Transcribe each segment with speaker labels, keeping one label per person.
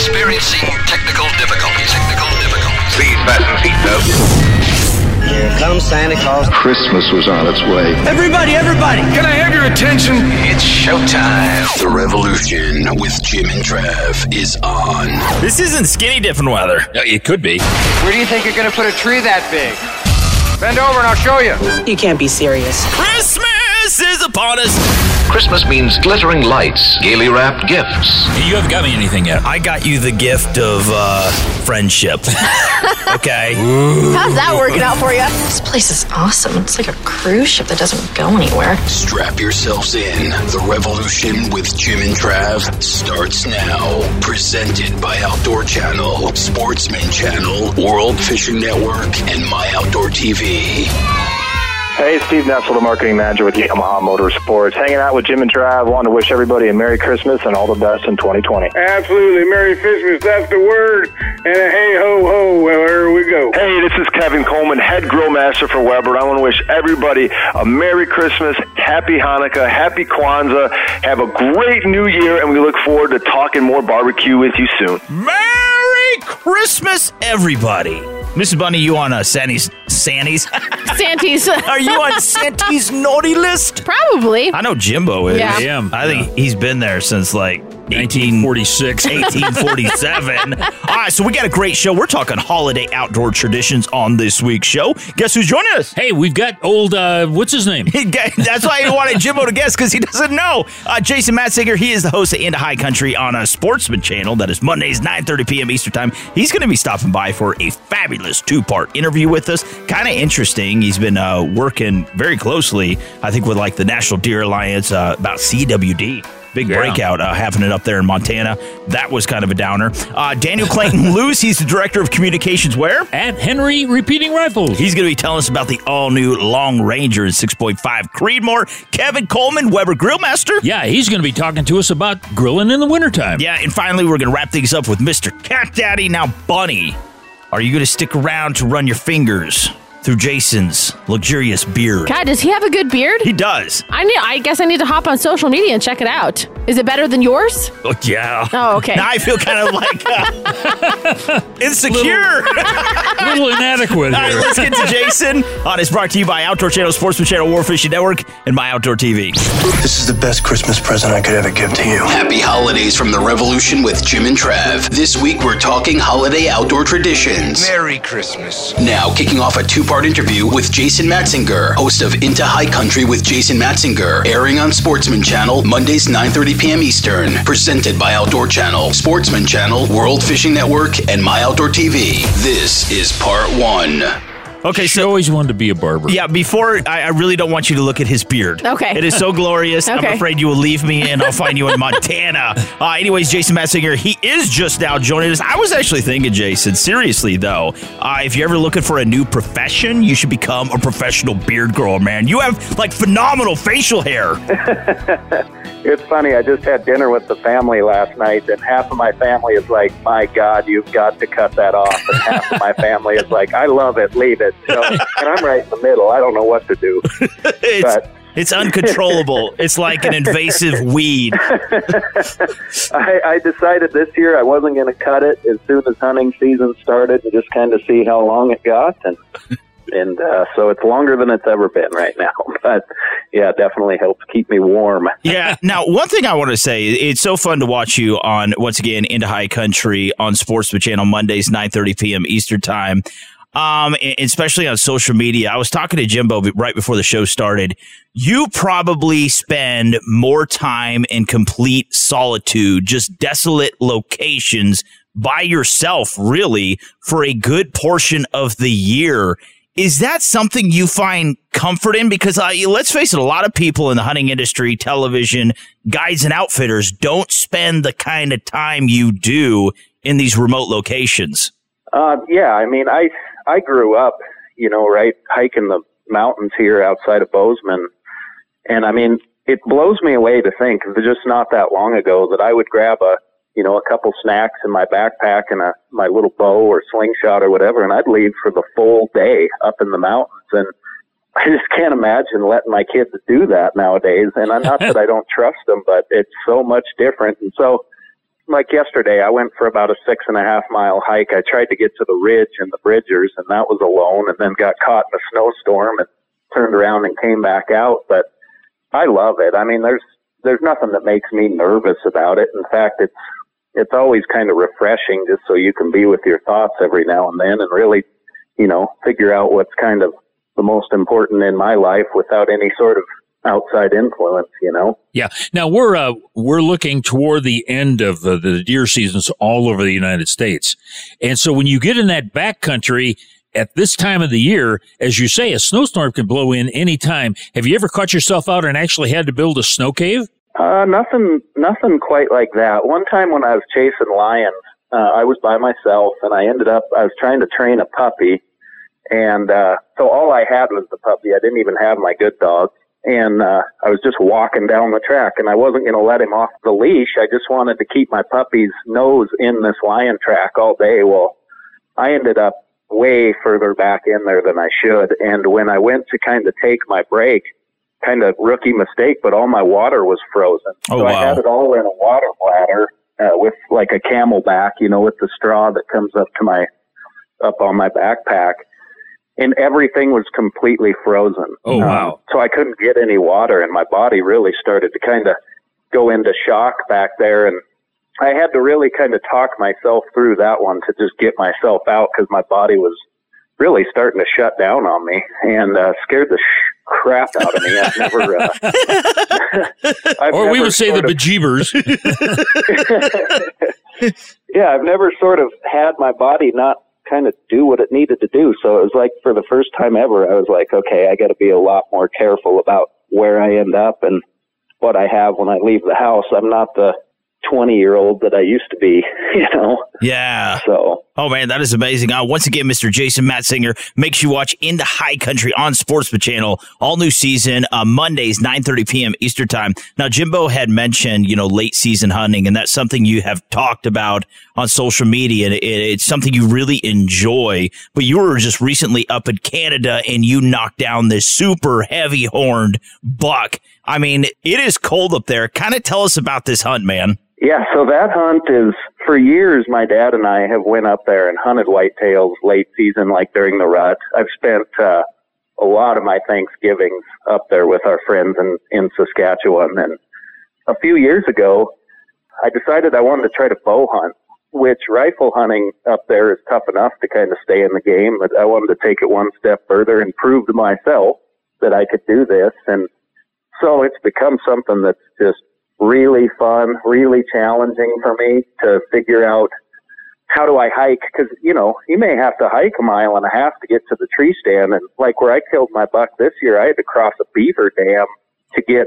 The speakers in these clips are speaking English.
Speaker 1: Experiencing technical difficulties. Technical difficulties.
Speaker 2: Please fasten seatbelts.
Speaker 3: Here comes Santa Claus.
Speaker 4: Christmas was on its way.
Speaker 5: Everybody, everybody, can I have your attention?
Speaker 1: It's showtime. The Revolution with Jim and Trav is on.
Speaker 6: This isn't skinny dipping weather.
Speaker 7: It could be.
Speaker 8: Where do you think you're going to put a tree that big? Bend over and I'll show you.
Speaker 9: You can't be serious.
Speaker 6: Christmas is upon us.
Speaker 1: Christmas means glittering lights, gaily wrapped gifts.
Speaker 7: You haven't got me anything yet.
Speaker 6: I got you the gift of uh, friendship. okay.
Speaker 10: How's that working out for you? This place is awesome. It's like a cruise ship that doesn't go anywhere.
Speaker 1: Strap yourselves in. The Revolution with Jim and Trav starts now. Presented by Outdoor Channel, Sportsman Channel, World Fishing Network, and My Outdoor TV.
Speaker 11: Hey, Steve Nessel, the marketing manager with Yamaha Motorsports. Hanging out with Jim and Trav. Wanting to wish everybody a Merry Christmas and all the best in 2020.
Speaker 12: Absolutely. Merry Christmas. That's the word. And a hey ho ho. Well, here we go.
Speaker 13: Hey, this is Kevin Coleman, head grill master for Weber. I want to wish everybody a Merry Christmas, Happy Hanukkah, Happy Kwanzaa. Have a great new year, and we look forward to talking more barbecue with you soon.
Speaker 6: Merry Christmas, everybody. Mrs. Bunny, you on uh, Sandy's Sandy's?
Speaker 14: Santy's.
Speaker 6: Are you on Santy's naughty list?
Speaker 14: Probably.
Speaker 6: I know Jimbo is.
Speaker 14: Yeah.
Speaker 7: I am.
Speaker 6: I think he's been there since like
Speaker 7: 1946.
Speaker 6: 1847. All right, so we got a great show. We're talking holiday outdoor traditions on this week's show. Guess who's joining us?
Speaker 7: Hey, we've got old, uh, what's his name?
Speaker 6: That's why I wanted Jimbo to guess because he doesn't know. Uh, Jason Matzinger, he is the host of Into High Country on a Sportsman channel that is Mondays, 9.30 p.m. Eastern Time. He's going to be stopping by for a fabulous two-part interview with us. Kind of interesting. He's been uh, working very closely, I think, with like the National Deer Alliance uh, about CWD. Big
Speaker 7: Yeah.
Speaker 6: breakout uh, happening up there in Montana. That was kind of a downer. Uh, Daniel Clayton Luce, he's the director of communications where?
Speaker 7: At Henry Repeating Rifles.
Speaker 6: He's going to be telling us about the all new Long Ranger and 6.5 Creedmoor. Kevin Coleman, Weber Grillmaster.
Speaker 7: yeah, he's going to be talking to us about grilling in the wintertime.
Speaker 6: Yeah, and finally, we're going to wrap things up with Mr. Cat Daddy. Now, Bunny, are you going to stick around to run your fingers through Jason's luxurious beard?
Speaker 14: God, does he have a good beard?
Speaker 6: He does.
Speaker 14: I need. I guess I need to hop on social media and check it out. Is it better than yours?
Speaker 6: Oh, yeah.
Speaker 14: Oh, okay.
Speaker 6: Now I feel kind of like uh, insecure.
Speaker 7: A little inadequate
Speaker 6: All right,
Speaker 7: here.
Speaker 6: let's get to Jason. On is brought to you by Outdoor Channel, Sportsman Channel, World Fishing Network, and My Outdoor TV.
Speaker 4: This is the best Christmas present I could ever give to you.
Speaker 1: Happy holidays from the Revolution with Jim and Trav. This week we're talking holiday outdoor traditions.
Speaker 2: Merry Christmas.
Speaker 1: Now, kicking off a two part interview with Jason Matzinger, host of Into High Country with Jason Matzinger, airing on Sportsman Channel, Mondays 9.30 p.m. Eastern. Presented by Outdoor Channel, Sportsman Channel, World Fishing Network, and My Outdoor TV. This is part one.
Speaker 6: Okay,
Speaker 7: She
Speaker 6: so
Speaker 7: always wanted to be a barber.
Speaker 6: yeah, before I, I really don't want you to look at his beard.
Speaker 14: Okay.
Speaker 6: it is so glorious. I'm afraid you will leave me, and I'll find you in Montana. Uh, anyways, Jason Matzinger, he is just now joining us. I was actually thinking, Jason, seriously though, uh, if you're ever looking for a new profession, you should become a professional beard grower. Man, you have like phenomenal facial hair.
Speaker 11: It's funny. I just had dinner with the family last night, and half of my family is like, "My God, you've got to cut that off," and half of my family is like, "I love it, leave it." So, and I'm right in the middle. I don't know what to do.
Speaker 6: it's,
Speaker 11: But-
Speaker 6: it's uncontrollable. it's like an invasive weed.
Speaker 11: I, I decided this year I wasn't going to cut it as soon as hunting season started, and just kind of see how long it got, and and uh, so it's longer than it's ever been right now. But yeah, it definitely helps keep me warm.
Speaker 6: Yeah. Now, one thing I want to say, it's so fun to watch you on once again into High Country on Sportsman Channel Mondays, nine thirty p.m. Eastern time. Um, especially on social media. I was talking to Jimbo right before the show started. You probably spend more time in complete solitude, just desolate locations by yourself, really, for a good portion of the year. Is that something you find comfort in? Because uh, let's face it, a lot of people in the hunting industry, television, guides, and outfitters don't spend the kind of time you do in these remote locations.
Speaker 11: Uh, yeah, I mean, I I grew up, you know, right hiking the mountains here outside of Bozeman, and I mean, it blows me away to think that just not that long ago that I would grab a you know, a couple snacks in my backpack and a my little bow or slingshot or whatever, and I'd leave for the full day up in the mountains. And I just can't imagine letting my kids do that nowadays. And I'm not that I don't trust them, but it's so much different. And so, like yesterday, I went for about a six and a half mile hike. I tried to get to the ridge and the bridgers, and that was alone, and then got caught in a snowstorm and turned around and came back out. But I love it. I mean, there's there's nothing that makes me nervous about it. In fact, it's it's always kind of refreshing just so you can be with your thoughts every now and then and really, you know, figure out what's kind of the most important in my life without any sort of outside influence, you know.
Speaker 7: Yeah. Now we're uh, we're looking toward the end of the, the deer seasons all over the United States, and so when you get in that back country at this time of the year, as you say, a snowstorm can blow in any time. Have you ever caught yourself out and actually had to build a snow cave?
Speaker 11: Uh, nothing, nothing quite like that. One time when I was chasing lions, uh, I was by myself and I ended up, I was trying to train a puppy. And, uh, so all I had was the puppy. I didn't even have my good dog. And, uh, I was just walking down the track and I wasn't going to let him off the leash. I just wanted to keep my puppy's nose in this lion track all day. Well, I ended up way further back in there than I should. And when I went to kind of take my break, kind of rookie mistake, but all my water was frozen.
Speaker 6: Oh,
Speaker 11: so
Speaker 6: wow.
Speaker 11: I had it all in a water bladder uh, with like a CamelBak, you know, with the straw that comes up to my up on my backpack, and everything was completely frozen.
Speaker 7: Oh, wow.
Speaker 11: Um, so I couldn't get any water, and my body really started to kind of go into shock back there, and I had to really kind of talk myself through that one to just get myself out because my body was really starting to shut down on me and uh, scared the sh- crap out of me. I've never, uh, I've
Speaker 7: or we would say the
Speaker 11: of-
Speaker 7: bejeebers.
Speaker 11: yeah, I've never sort of had my body not kind of do what it needed to do. So it was like for the first time ever, I was like, okay, I got to be a lot more careful about where I end up and what I have when I leave the house. I'm not the 20 year old that I used to be, you know?
Speaker 6: Yeah.
Speaker 11: So.
Speaker 6: Oh man, that is amazing. Uh, once again, Mr. Jason Matzinger makes you watch In the High Country on Sportsman Channel. All new season, uh, Mondays, 9.30 p.m. Eastern Time. Now, Jimbo had mentioned, you know, late season hunting, and that's something you have talked about on social media. And it, it's something you really enjoy. But you were just recently up in Canada and you knocked down this super heavy horned buck. I mean, it is cold up there. Kind of tell us about this hunt, man.
Speaker 11: Yeah, so that hunt is for years. My dad and I have went up there and hunted whitetails late season, like during the rut. I've spent uh, a lot of my Thanksgivings up there with our friends in in Saskatchewan. And a few years ago, I decided I wanted to try to bow hunt, which rifle hunting up there is tough enough to kind of stay in the game. But I wanted to take it one step further and prove to myself that I could do this. And so it's become something that's just really fun, really challenging for me to figure out how do I hike? Because, you know, you may have to hike a mile and a half to get to the tree stand. And like where I killed my buck this year, I had to cross a beaver dam to get,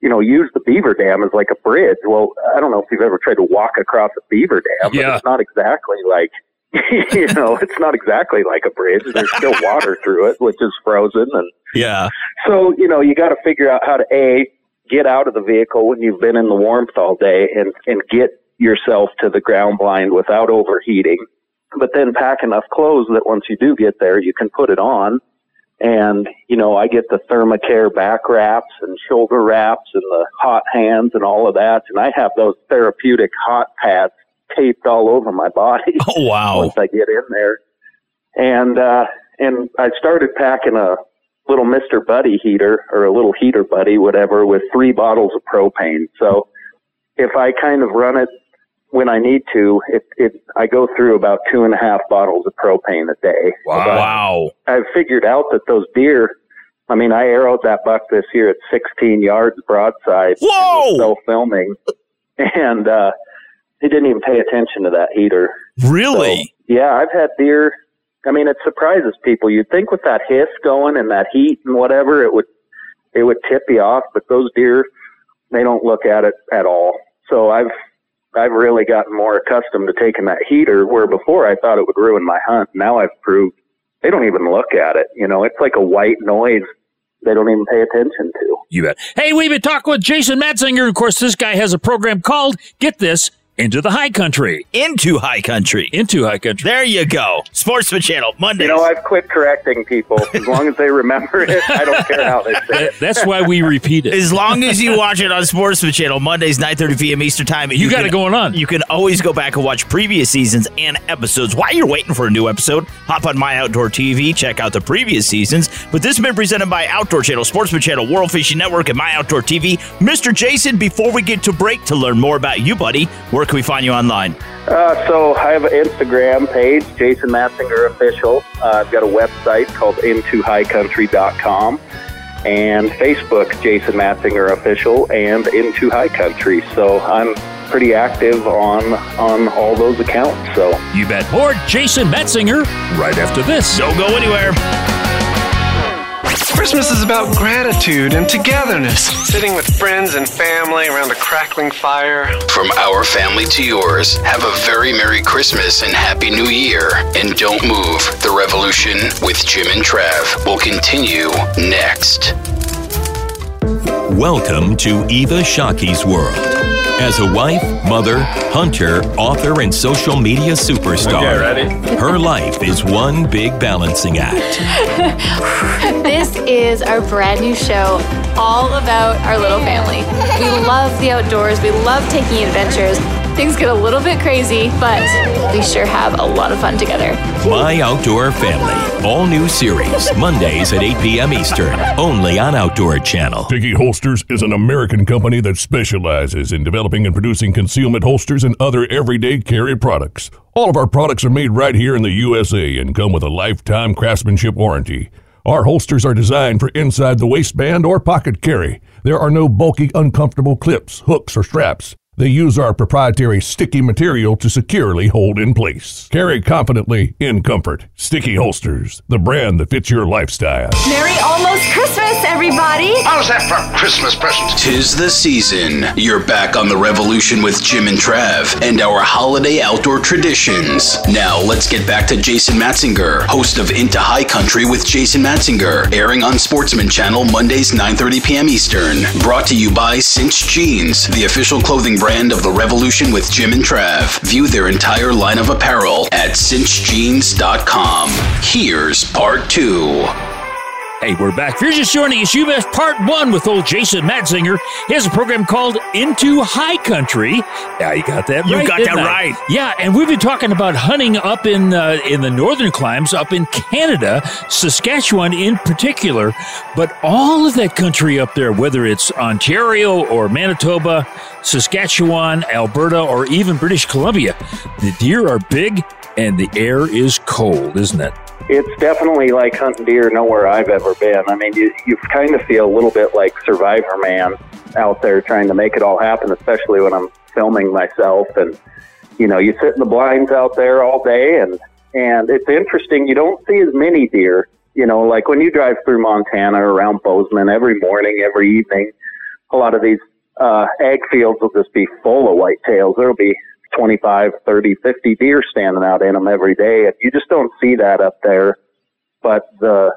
Speaker 11: you know, use the beaver dam as like a bridge. Well, I don't know if you've ever tried to walk across a beaver dam,
Speaker 7: Yeah.
Speaker 11: it's not exactly like, you know, it's not exactly like a bridge. There's still water through it, which is frozen. And
Speaker 6: Yeah.
Speaker 11: so, you know, you got to figure out how to A, get out of the vehicle when you've been in the warmth all day and, and get yourself to the ground blind without overheating. But then pack enough clothes that once you do get there, you can put it on. And, you know, I get the Thermacare back wraps and shoulder wraps and the hot hands and all of that. And I have those therapeutic hot pads taped all over my body.
Speaker 6: Oh, wow.
Speaker 11: Once I get in there. And, uh, and I started packing a little Mr. Buddy heater or a little heater buddy, whatever, with three bottles of propane. So if I kind of run it when I need to, it, it, I go through about two and a half bottles of propane a day. But
Speaker 6: Wow.
Speaker 11: I've figured out that those deer, I mean, I arrowed that buck this year at 16 yards broadside.
Speaker 6: Whoa!
Speaker 11: Self filming. And, uh, he didn't even pay attention to that heater.
Speaker 6: Really?
Speaker 11: So, yeah, I've had deer I mean, it surprises people. You'd think with that hiss going and that heat and whatever, it would it would tip you off. But those deer, they don't look at it at all. So I've I've really gotten more accustomed to taking that heater. Where before I thought it would ruin my hunt. Now I've proved they don't even look at it. You know, it's like a white noise. They don't even pay attention to.
Speaker 7: You bet. Hey, we've been talking with Jason Matzinger. Of course, this guy has a program called Get This into the high country.
Speaker 6: Into high country.
Speaker 7: Into high country.
Speaker 6: There you go. Sportsman Channel, Monday.
Speaker 11: You know, I've quit correcting people. As long as they remember it, I don't care how they say it.
Speaker 7: That's why we repeat it.
Speaker 6: As long as you watch it on Sportsman Channel, Mondays, 9.30 p.m. Eastern Time.
Speaker 7: You got it going on.
Speaker 6: You can always go back and watch previous seasons and episodes. While you're waiting for a new episode, hop on My Outdoor TV, check out the previous seasons. But this has been presented by Outdoor Channel, Sportsman Channel, World Fishing Network, and My Outdoor TV. Mr. Jason, before we get to break to learn more about you, buddy, where can we find you online?
Speaker 11: Uh, so I have an Instagram page, Jason Matzinger Official. Uh, I've got a website called IntoHighCountry.com and Facebook, Jason Matzinger Official and Into High Country. So I'm pretty active on on all those accounts. So
Speaker 7: You bet. More Jason Matzinger right after this.
Speaker 6: Don't go anywhere.
Speaker 15: Christmas is about gratitude and togetherness, sitting with friends and family around a crackling fire.
Speaker 1: From our family to yours, have a very Merry Christmas and Happy New Year. And don't move. The Revolution with Jim and Trav will continue next.
Speaker 16: Welcome to Eva Shockey's world. As a wife, mother, hunter, author, and social media superstar,
Speaker 17: Okay,
Speaker 16: her life is one big balancing act.
Speaker 14: this is our brand new show, all about our little family. We love the outdoors, we love taking adventures. Things get a little bit crazy, but we sure have a lot of fun together.
Speaker 16: My Outdoor Family, all new series, Mondays at 8 p.m. Eastern, only on Outdoor Channel.
Speaker 18: Piggy Holsters is an American company that specializes in developing and producing concealment holsters and other everyday carry products. All of our products are made right here in the USA and come with a lifetime craftsmanship warranty. Our holsters are designed for inside the waistband or pocket carry. There are no bulky, uncomfortable clips, hooks, or straps. They use our proprietary sticky material to securely hold in place. Carry confidently in comfort. Sticky Holsters, the brand that fits your lifestyle.
Speaker 8: Merry almost Christmas, everybody!
Speaker 2: How's that for Christmas present?
Speaker 1: Tis the season. You're back on the revolution with Jim and Trav and our holiday outdoor traditions. Now let's get back to Jason Matzinger, host of Into High Country with Jason Matzinger, airing on Sportsman Channel Mondays 9:30 p.m. Eastern. Brought to you by Cinch Jeans, the official clothing brand of the revolution with Jim and Trav. View their entire line of apparel at cinchjeans.com. Here's part two.
Speaker 7: Hey, we're back. If you're just joining us, you've had part one with old Jason Matzinger. He has a program called Into High Country. Yeah, you got that
Speaker 6: You
Speaker 7: right.
Speaker 6: got that
Speaker 7: I?
Speaker 6: right.
Speaker 7: Yeah, and we've been talking about hunting up in uh, in the northern climes, up in Canada, Saskatchewan in particular, but all of that country up there, whether it's Ontario or Manitoba, Saskatchewan, Alberta, or even British Columbia, the deer are big and the air is cold, isn't it?
Speaker 11: It's definitely like hunting deer nowhere I've ever been. I mean, you you kind of feel a little bit like Survivor Man out there trying to make it all happen, especially when I'm filming myself. And you know, you sit in the blinds out there all day, and and it's interesting. You don't see as many deer. You know, like when you drive through Montana around Bozeman every morning, every evening, a lot of these uh, ag fields will just be full of whitetails. There'll be 25, 30, 50 deer standing out in them every day. And you just don't see that up there. But the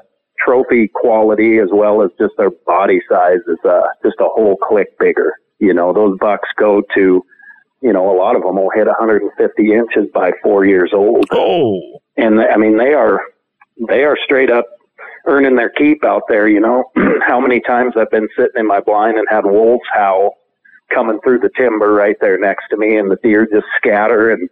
Speaker 11: trophy quality as well as just their body size is uh, just a whole click bigger. You know, those bucks go to, you know, a lot of them will hit 150 inches by four years old.
Speaker 6: Oh.
Speaker 11: And I mean, they are, they are straight up earning their keep out there. You know, how many times I've been sitting in my blind and had wolves howl coming through the timber right there next to me and the deer just scatter and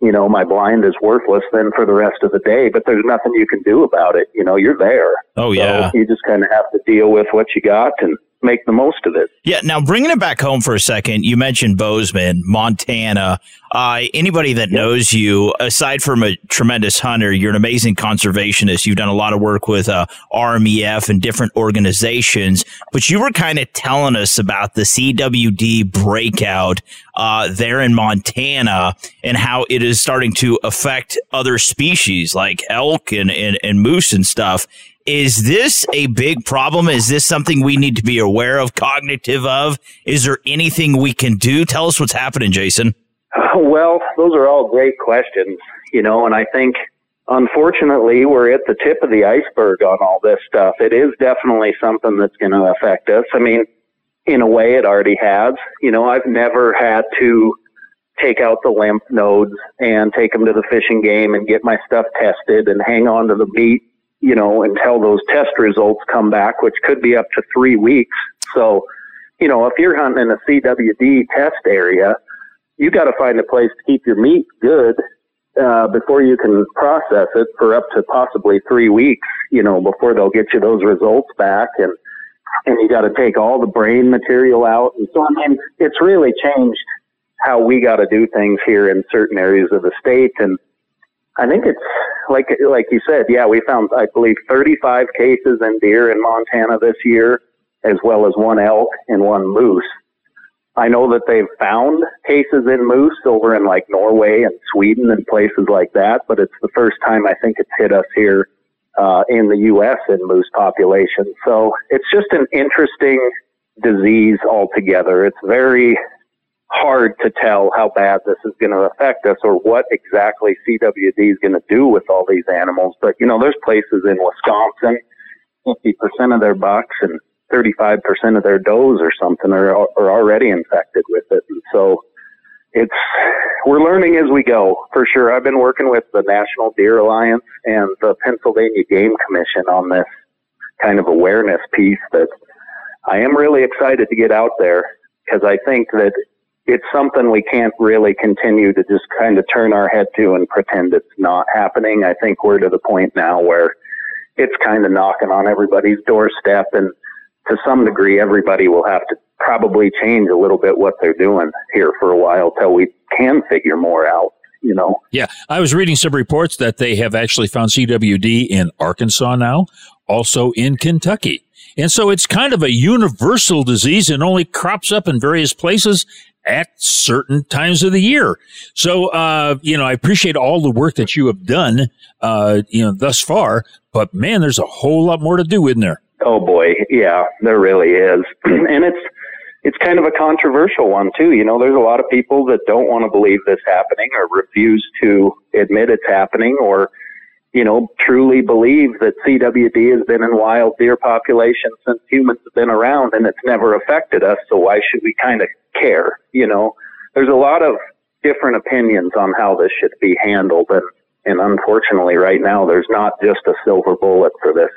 Speaker 11: you know my blind is worthless then for the rest of the day but there's nothing you can do about it you know you're there
Speaker 6: Oh,
Speaker 11: So
Speaker 6: yeah.
Speaker 11: you just kind of have to deal with what you got and make the most of it.
Speaker 6: Yeah. Now, bringing it back home for a second, you mentioned Bozeman, Montana. Uh, anybody that knows you, aside from a tremendous hunter, you're an amazing conservationist. You've done a lot of work with uh, RMEF and different organizations. But you were kind of telling us about the CWD breakout uh, there in Montana and how it is starting to affect other species like elk and, and, and moose and stuff. Is this a big problem? Is this something we need to be aware of, cognitive of? Is there anything we can do? Tell us what's happening, Jason.
Speaker 11: Well, those are all great questions, you know, and I think unfortunately we're at the tip of the iceberg on all this stuff. It is definitely something that's going to affect us. I mean, in a way it already has. You know, I've never had to take out the lymph nodes and take them to the fish and game and get my stuff tested and hang on to the meat, you know, until those test results come back, which could be up to three weeks. So, you know, if you're hunting in a CWD test area, you got to find a place to keep your meat good uh, before you can process it for up to possibly three weeks. You know, before they'll get you those results back, and and you got to take all the brain material out. And so, I mean, it's really changed how we got to do things here in certain areas of the state. And I think it's like like you said, yeah, we found I believe 35 cases in deer in Montana this year, as well as one elk and one moose. I know that they've found cases in moose over in like Norway and Sweden and places like that, but it's the first time I think it's hit us here uh, in the U.S. in moose population. So it's just an interesting disease altogether. It's very hard to tell how bad this is going to affect us or what exactly CWD is going to do with all these animals. But you know, there's places in Wisconsin, 50% of their bucks and 35% of their does or something are, are already infected with it. And so it's, we're learning as we go for sure. I've been working with the National Deer Alliance and the Pennsylvania Game Commission on this kind of awareness piece that I am really excited to get out there because I think that it's something we can't really continue to just kind of turn our head to and pretend it's not happening. I think we're to the point now where it's kind of knocking on everybody's doorstep and to some degree, everybody will have to probably change a little bit what they're doing here for a while till we can figure more out. You know.
Speaker 7: Yeah, I was reading some reports that they have actually found CWD in Arkansas now, also in Kentucky. And so it's kind of a universal disease and only crops up in various places at certain times of the year. So, uh, you know, I appreciate all the work that you have done, uh, you know, thus far, but man, there's a whole lot more to do, isn't there?
Speaker 11: Oh boy, yeah, there really is, and it's it's kind of a controversial one too. You know, there's a lot of people that don't want to believe this happening or refuse to admit it's happening or you know, truly believe that CWD has been in wild deer populations since humans have been around and it's never affected us. So why should we kind of care? You know, there's a lot of different opinions on how this should be handled. And, and unfortunately right now, there's not just a silver bullet for this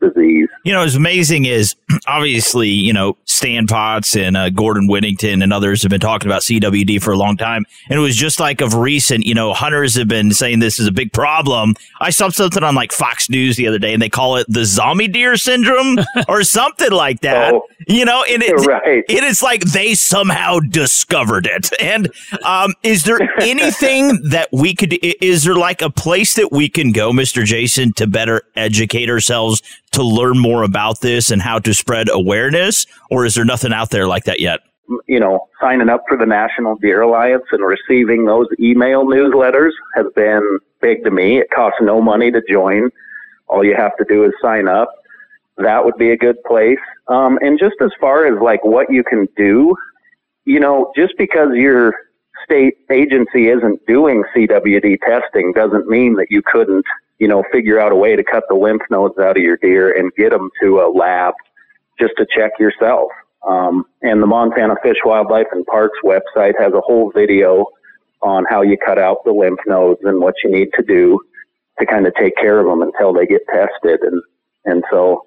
Speaker 11: disease.
Speaker 6: You know, what's amazing is obviously, you know, Stan Potts and uh, Gordon Whittington and others have been talking about CWD for a long time. And it was just like of recent, you know, hunters have been saying this is a big problem. I saw something on like Fox News the other day and they call it the zombie deer syndrome or something like that. Oh, you know, and it,
Speaker 11: right.
Speaker 6: it is like they somehow discovered it. And um, is there anything that we could, is there like a place that we can go, Mr. Jason, to better educate ourselves to learn more about this and how to spread awareness? Or is there nothing out there like that yet?
Speaker 11: You know, signing up for the National Deer Alliance and receiving those email newsletters has been big to me. It costs no money to join. All you have to do is sign up. That would be a good place. Um, and just as far as like what you can do, you know, just because your state agency isn't doing CWD testing doesn't mean that you couldn't you know, figure out a way to cut the lymph nodes out of your deer and get them to a lab just to check yourself. Um, and the Montana Fish, Wildlife, and Parks website has a whole video on how you cut out the lymph nodes and what you need to do to kind of take care of them until they get tested. And, and so,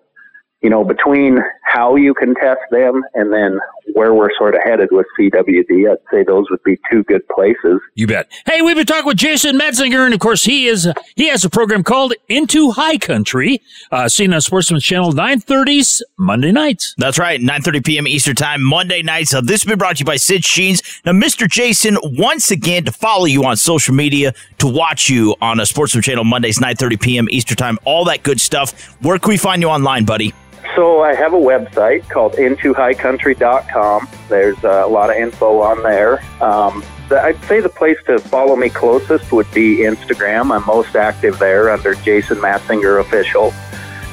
Speaker 11: you know, between how you can test them and then where we're sort of headed with CWD, I'd say those would be two good places.
Speaker 7: You bet. Hey, we've been talking with Jason Matzinger, and of course, he is he has a program called Into High Country, uh, seen on Sportsman's Channel 930s Monday nights.
Speaker 6: That's right, 9.30 p.m. Eastern Time, Monday nights. Uh, this has been brought to you by Cinch Jeans. Now, Mr. Jason, once again, to follow you on social media, to watch you on a Sportsman Channel Mondays, 9.30 p.m. Eastern Time, all that good stuff. Where can we find you online, buddy?
Speaker 11: So I have a website called intohighcountry.com. There's uh, a lot of info on there. Um, I'd say the place to follow me closest would be Instagram. I'm most active there under Jason Matzinger Official,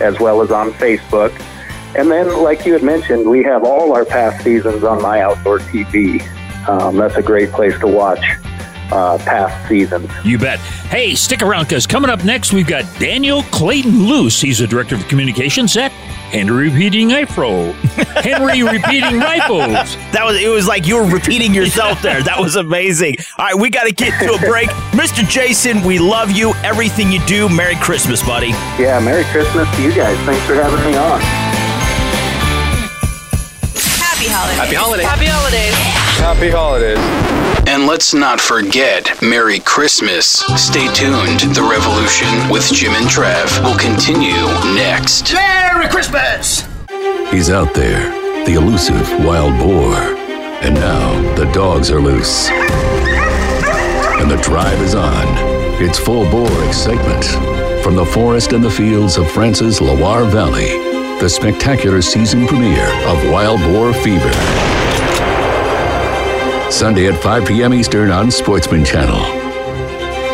Speaker 11: as well as on Facebook. And then, like you had mentioned, we have all our past seasons on My Outdoor TV. Um, that's a great place to watch uh, past seasons.
Speaker 7: You bet. Hey, stick around because coming up next, we've got Daniel Clayton Luce. He's the director of communications at Henry Repeating Rifle. Henry Repeating Rifles.
Speaker 6: That was it was like you were repeating yourself there. That was amazing. All right, we got to get to a break. Mr. Jason, we love you. Everything you do. Merry Christmas, buddy.
Speaker 11: Yeah, Merry Christmas to you guys. Thanks for having me on.
Speaker 17: Happy holidays.
Speaker 15: Happy holidays.
Speaker 17: Happy holidays.
Speaker 15: Happy holidays.
Speaker 1: And let's not forget Merry Christmas. Stay tuned. The Revolution with Jim and Trav will continue next.
Speaker 5: Merry Christmas!
Speaker 19: He's out there, the elusive wild boar. And now the dogs are loose. And the drive is on. It's full bore excitement. From the forest and the fields of France's Loire Valley, the spectacular season premiere of Wild Boar Fever. Sunday at 5 p.m. Eastern on Sportsman Channel.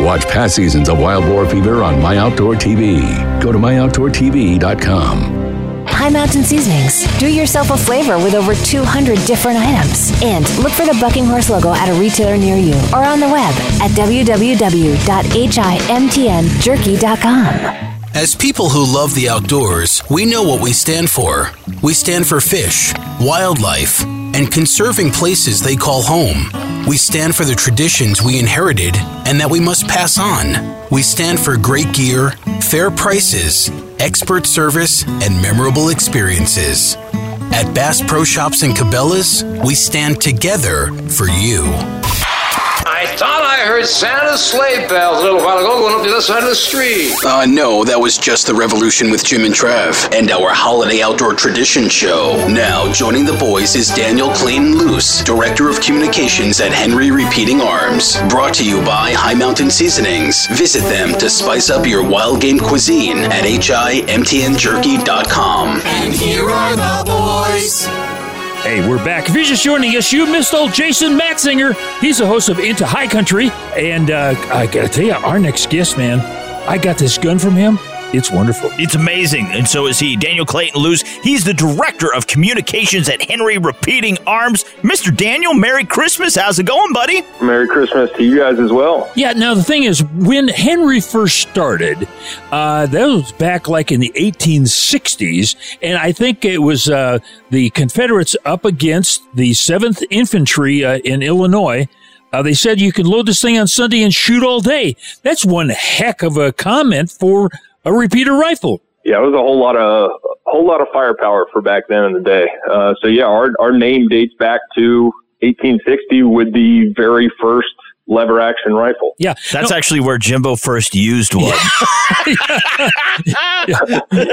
Speaker 19: Watch past seasons of Wild Boar Fever on My Outdoor TV. Go to myoutdoortv.com.
Speaker 20: High Mountain Seasonings. Do yourself a flavor with over 200 different items. And look for the Bucking Horse logo at a retailer near you or on the web at www.himtnjerky.com.
Speaker 1: As people who love the outdoors, we know what we stand for. We stand for fish, wildlife, and conserving places they call home. We stand for the traditions we inherited and that we must pass on. We stand for great gear, fair prices, expert service, and memorable experiences. At Bass Pro Shops and Cabela's, we stand together for you.
Speaker 21: I heard Santa's sleigh bells a little while ago going up the other side of the street.
Speaker 1: Uh, no, that was just the revolution with Jim and Trav and our holiday outdoor tradition show. Now, joining the boys is Daniel Clayton Luce, Director of Communications at Henry Repeating Arms. Brought to you by High Mountain Seasonings. Visit them to spice up your wild game cuisine at HIMTNJerky.com.
Speaker 22: And here are the boys.
Speaker 7: Hey, we're back. If you're just joining us, you missed old Jason Matzinger. He's the host of Into High Country. And uh, I got to tell you, our next guest, man, I got this gun from him. It's wonderful.
Speaker 6: It's amazing. And so is he. Daniel Clayton Luce. He's the director of communications at Henry Repeating Arms. Mr. Daniel, Merry Christmas. How's it going, buddy?
Speaker 13: Merry Christmas to you guys as well.
Speaker 7: Yeah, now the thing is, when Henry first started, uh, that was back like in the 1860s, and I think it was uh, the Confederates up against the 7th Infantry uh, in Illinois. Uh, they said you can load this thing on Sunday and shoot all day. That's one heck of a comment for a repeater rifle.
Speaker 13: Yeah, it was a whole lot of a whole lot of firepower for back then in the day. Uh, so yeah, our our name dates back to 1860 with the very first lever action rifle.
Speaker 7: Yeah,
Speaker 6: That's actually where Jimbo first used one.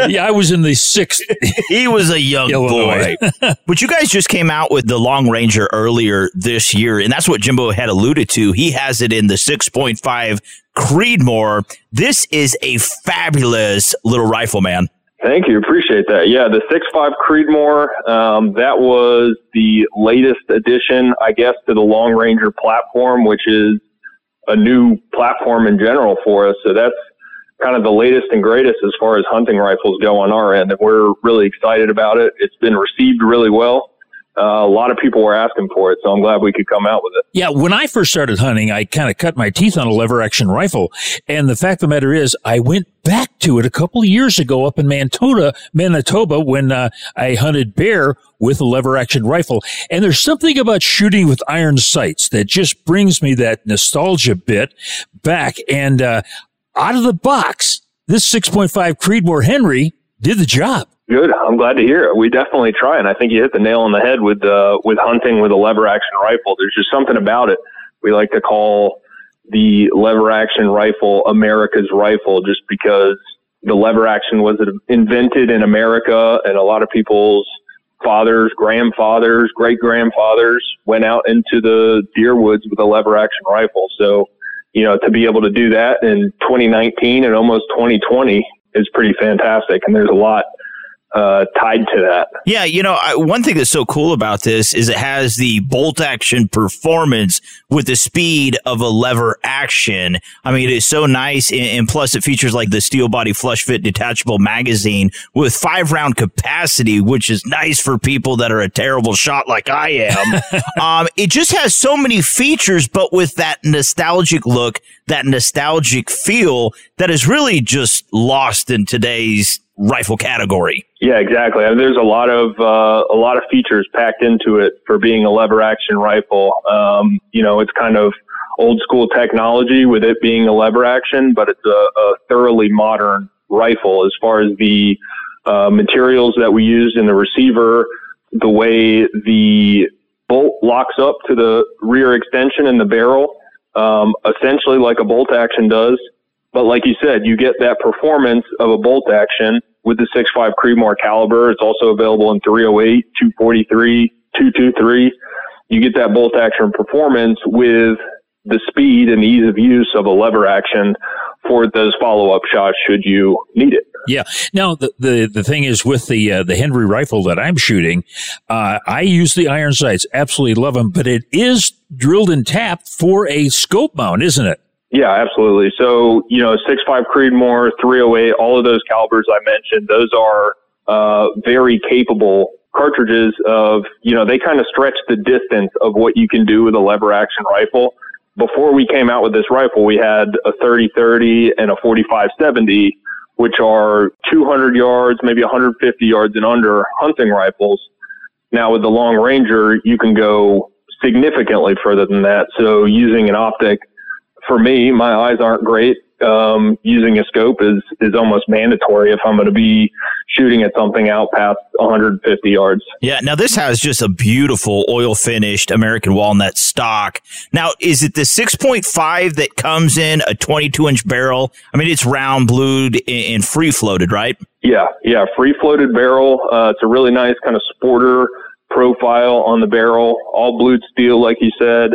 Speaker 7: yeah, I was in the sixth.
Speaker 6: he was a young
Speaker 7: Illinois.
Speaker 6: boy. but you guys just came out with the Long Ranger earlier this year, and that's what Jimbo had alluded to. He has it in the 6.5 Creedmoor. This is a fabulous little rifle, man.
Speaker 13: Thank you, appreciate that. Yeah, the 6.5 Creedmoor, um, that was the latest addition, I guess, to the Long Ranger platform, which is a new platform in general for us. So that's kind of the latest and greatest as far as hunting rifles go on our end, and we're really excited about it. It's been received really well. Uh, a lot of people were asking for it, so I'm glad we could come out with it.
Speaker 7: Yeah, when I first started hunting, I kind of cut my teeth on a lever action rifle. And the fact of the matter is, I went back to it a couple of years ago up in Manitoba, Manitoba, when uh, I hunted bear with a lever action rifle. And there's something about shooting with iron sights that just brings me that nostalgia bit back. And uh, out of the box, this 6.5 Creedmoor Henry did the job.
Speaker 23: Good. I'm glad to hear it. We definitely try, and I think you hit the nail on the head with uh, with hunting with a lever action rifle. There's just something about it. We like to call the lever action rifle America's rifle, just because the lever action was invented in America, and a lot of people's fathers, grandfathers, great grandfathers went out into the deer woods with a lever action rifle. So, you know, to be able to do that in 2019 and almost 2020 is pretty fantastic. And there's a lot uh, tied to that.
Speaker 6: Yeah, you know, I, one thing that's so cool about this is it has the bolt action performance with the speed of a lever action. I mean, it is so nice, and, and plus it features like the steel body flush fit detachable magazine with five round capacity, which is nice for people that are a terrible shot like I am. um, it just has so many features, but with that nostalgic look, that nostalgic feel that is really just lost in today's rifle category.
Speaker 23: Yeah, exactly. I mean, there's a lot of uh, a lot of features packed into it for being a lever action rifle. Um, you know, it's kind of old school technology with it being a lever action, but it's a, a thoroughly modern rifle as far as the uh, materials that we used in the receiver, the way the bolt locks up to the rear extension in the barrel, um, essentially like a bolt action does. But like you said, you get that performance of a bolt action with the 6.5 Creedmoor caliber. It's also available in 308, 243, 223. You get that bolt action performance with the speed and ease of use of a lever action for those follow up shots should you need it.
Speaker 7: Yeah. Now the the, the thing is with the uh, the Henry rifle that I'm shooting, uh, I use the iron sights. Absolutely love them, but it is drilled and tapped for a scope mount, isn't it?
Speaker 23: Yeah, absolutely. So, you know, 6.5 Creedmoor, 308, all of those calibers I mentioned, those are uh, very capable cartridges of, you know, they kind of stretch the distance of what you can do with a lever action rifle. Before we came out with this rifle, we had a 30-30 and a 45-70, which are 200 yards, maybe 150 yards and under hunting rifles. Now with the long ranger, you can go significantly further than that. So using an optic for me, my eyes aren't great. Um, using a scope is is almost mandatory if I'm going to be shooting at something out past 150 yards.
Speaker 6: Yeah. Now this has just a beautiful oil finished American walnut stock. Now, is it the 6.5 that comes in a 22 inch barrel? I mean, it's round blued and free floated, right?
Speaker 23: Yeah. Yeah. Free floated barrel. Uh, it's a really nice kind of sporter profile on the barrel, all blued steel, like you said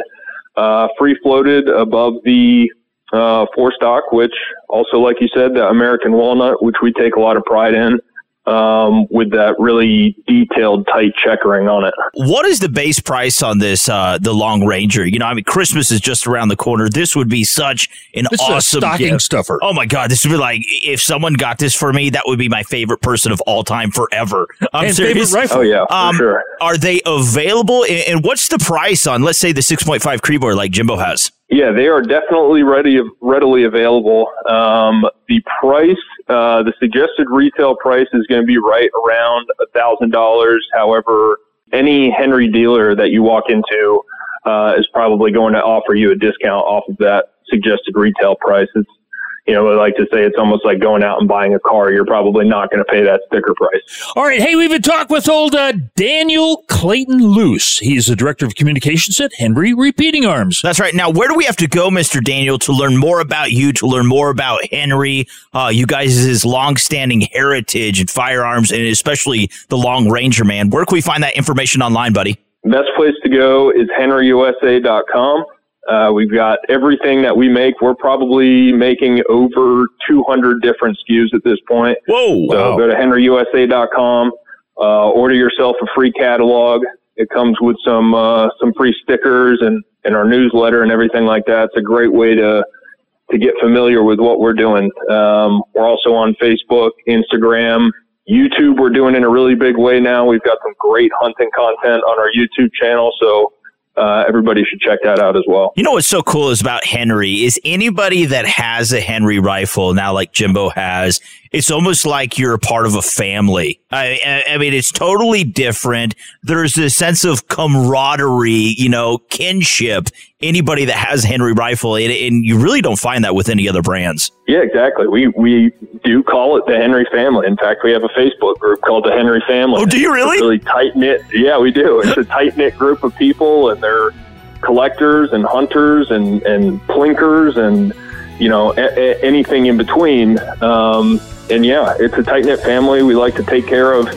Speaker 23: uh, free floated above the uh, forestock, which also, like you said, the American walnut, which we take a lot of pride in. Um, with that really detailed, tight checkering on it.
Speaker 6: What is the base price on this, uh, the Long Ranger? You know, I mean, Christmas is just around the corner. This would be such an
Speaker 7: this
Speaker 6: awesome
Speaker 7: stocking
Speaker 6: gift.
Speaker 7: stuffer.
Speaker 6: Oh my God, this would be like if someone got this for me, that would be my favorite person of all time forever. I'm
Speaker 7: And
Speaker 6: serious.
Speaker 7: favorite rifle.
Speaker 23: Oh yeah, for
Speaker 6: Um,
Speaker 23: sure.
Speaker 6: Are they available? And and what's the price on, let's say, the 6.5 Creedmoor like Jimbo has?
Speaker 23: Yeah, they are definitely ready, readily available. Um, the price, uh, the suggested retail price is going to be right around a thousand dollars. However, any Henry dealer that you walk into uh, is probably going to offer you a discount off of that suggested retail price. It's you know, I like to say it's almost like going out and buying a car. You're probably not going to pay that sticker price.
Speaker 7: All right. Hey, we've been talking with old uh, Daniel Clayton Luce. He's the director of communications at Henry Repeating Arms.
Speaker 6: That's right. Now, where do we have to go, Mr. Daniel, to learn more about you, to learn more about Henry, uh, you guys' long-standing heritage in firearms, and especially the Long Ranger, man? Where can we find that information online, buddy?
Speaker 23: Best place to go is henryusa.com. Uh, we've got everything that we make. We're probably making over 200 different SKUs at this point.
Speaker 6: Whoa!
Speaker 23: So
Speaker 6: wow.
Speaker 23: go to henryusa.com. Uh, order yourself a free catalog. It comes with some uh, some free stickers and, and our newsletter and everything like that. It's a great way to to get familiar with what we're doing. Um, we're also on Facebook, Instagram, YouTube. We're doing in a really big way now. We've got some great hunting content on our YouTube channel. So uh, everybody should check that out as well.
Speaker 6: You know what's so cool is about Henry is anybody that has a Henry rifle now, like Jimbo has, it's almost like you're a part of a family. I, I, I mean, it's totally different. There's this sense of camaraderie, you know, kinship. Anybody that has Henry rifle, and, and you really don't find that with any other brands.
Speaker 23: Yeah, exactly. We we do call it the Henry family. In fact, we have a Facebook group called the Henry family.
Speaker 6: Oh, do you really?
Speaker 23: It's a really tight knit. Yeah, we do. It's a tight knit group of people, and they're collectors and hunters and and plinkers and you know a, a, anything in between. Um, and yeah, it's a tight knit family. We like to take care of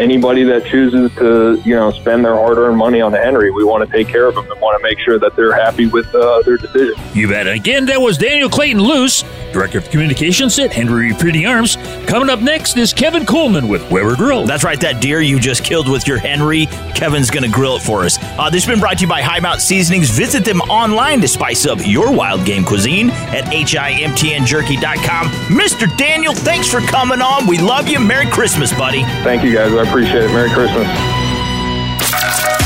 Speaker 23: anybody that chooses to, you know, spend their hard earned money on Henry. We want to take care of them and want to make sure that they're happy with uh, their decision.
Speaker 7: You bet. Again, that was Daniel Clayton Luce, Director of Communications at Henry Repeating Arms. Coming up next is Kevin Coleman with Weber Grill.
Speaker 6: That's right, that deer you just killed with your Henry, Kevin's going to grill it for us. Uh, this has been brought to you by High Mount Seasonings. Visit them online to spice up your wild game cuisine at HIMTNJerky.com. Mr. Daniel, thanks for coming on. We love you. Merry Christmas, buddy.
Speaker 23: Thank you, guys. I appreciate it. Merry Christmas.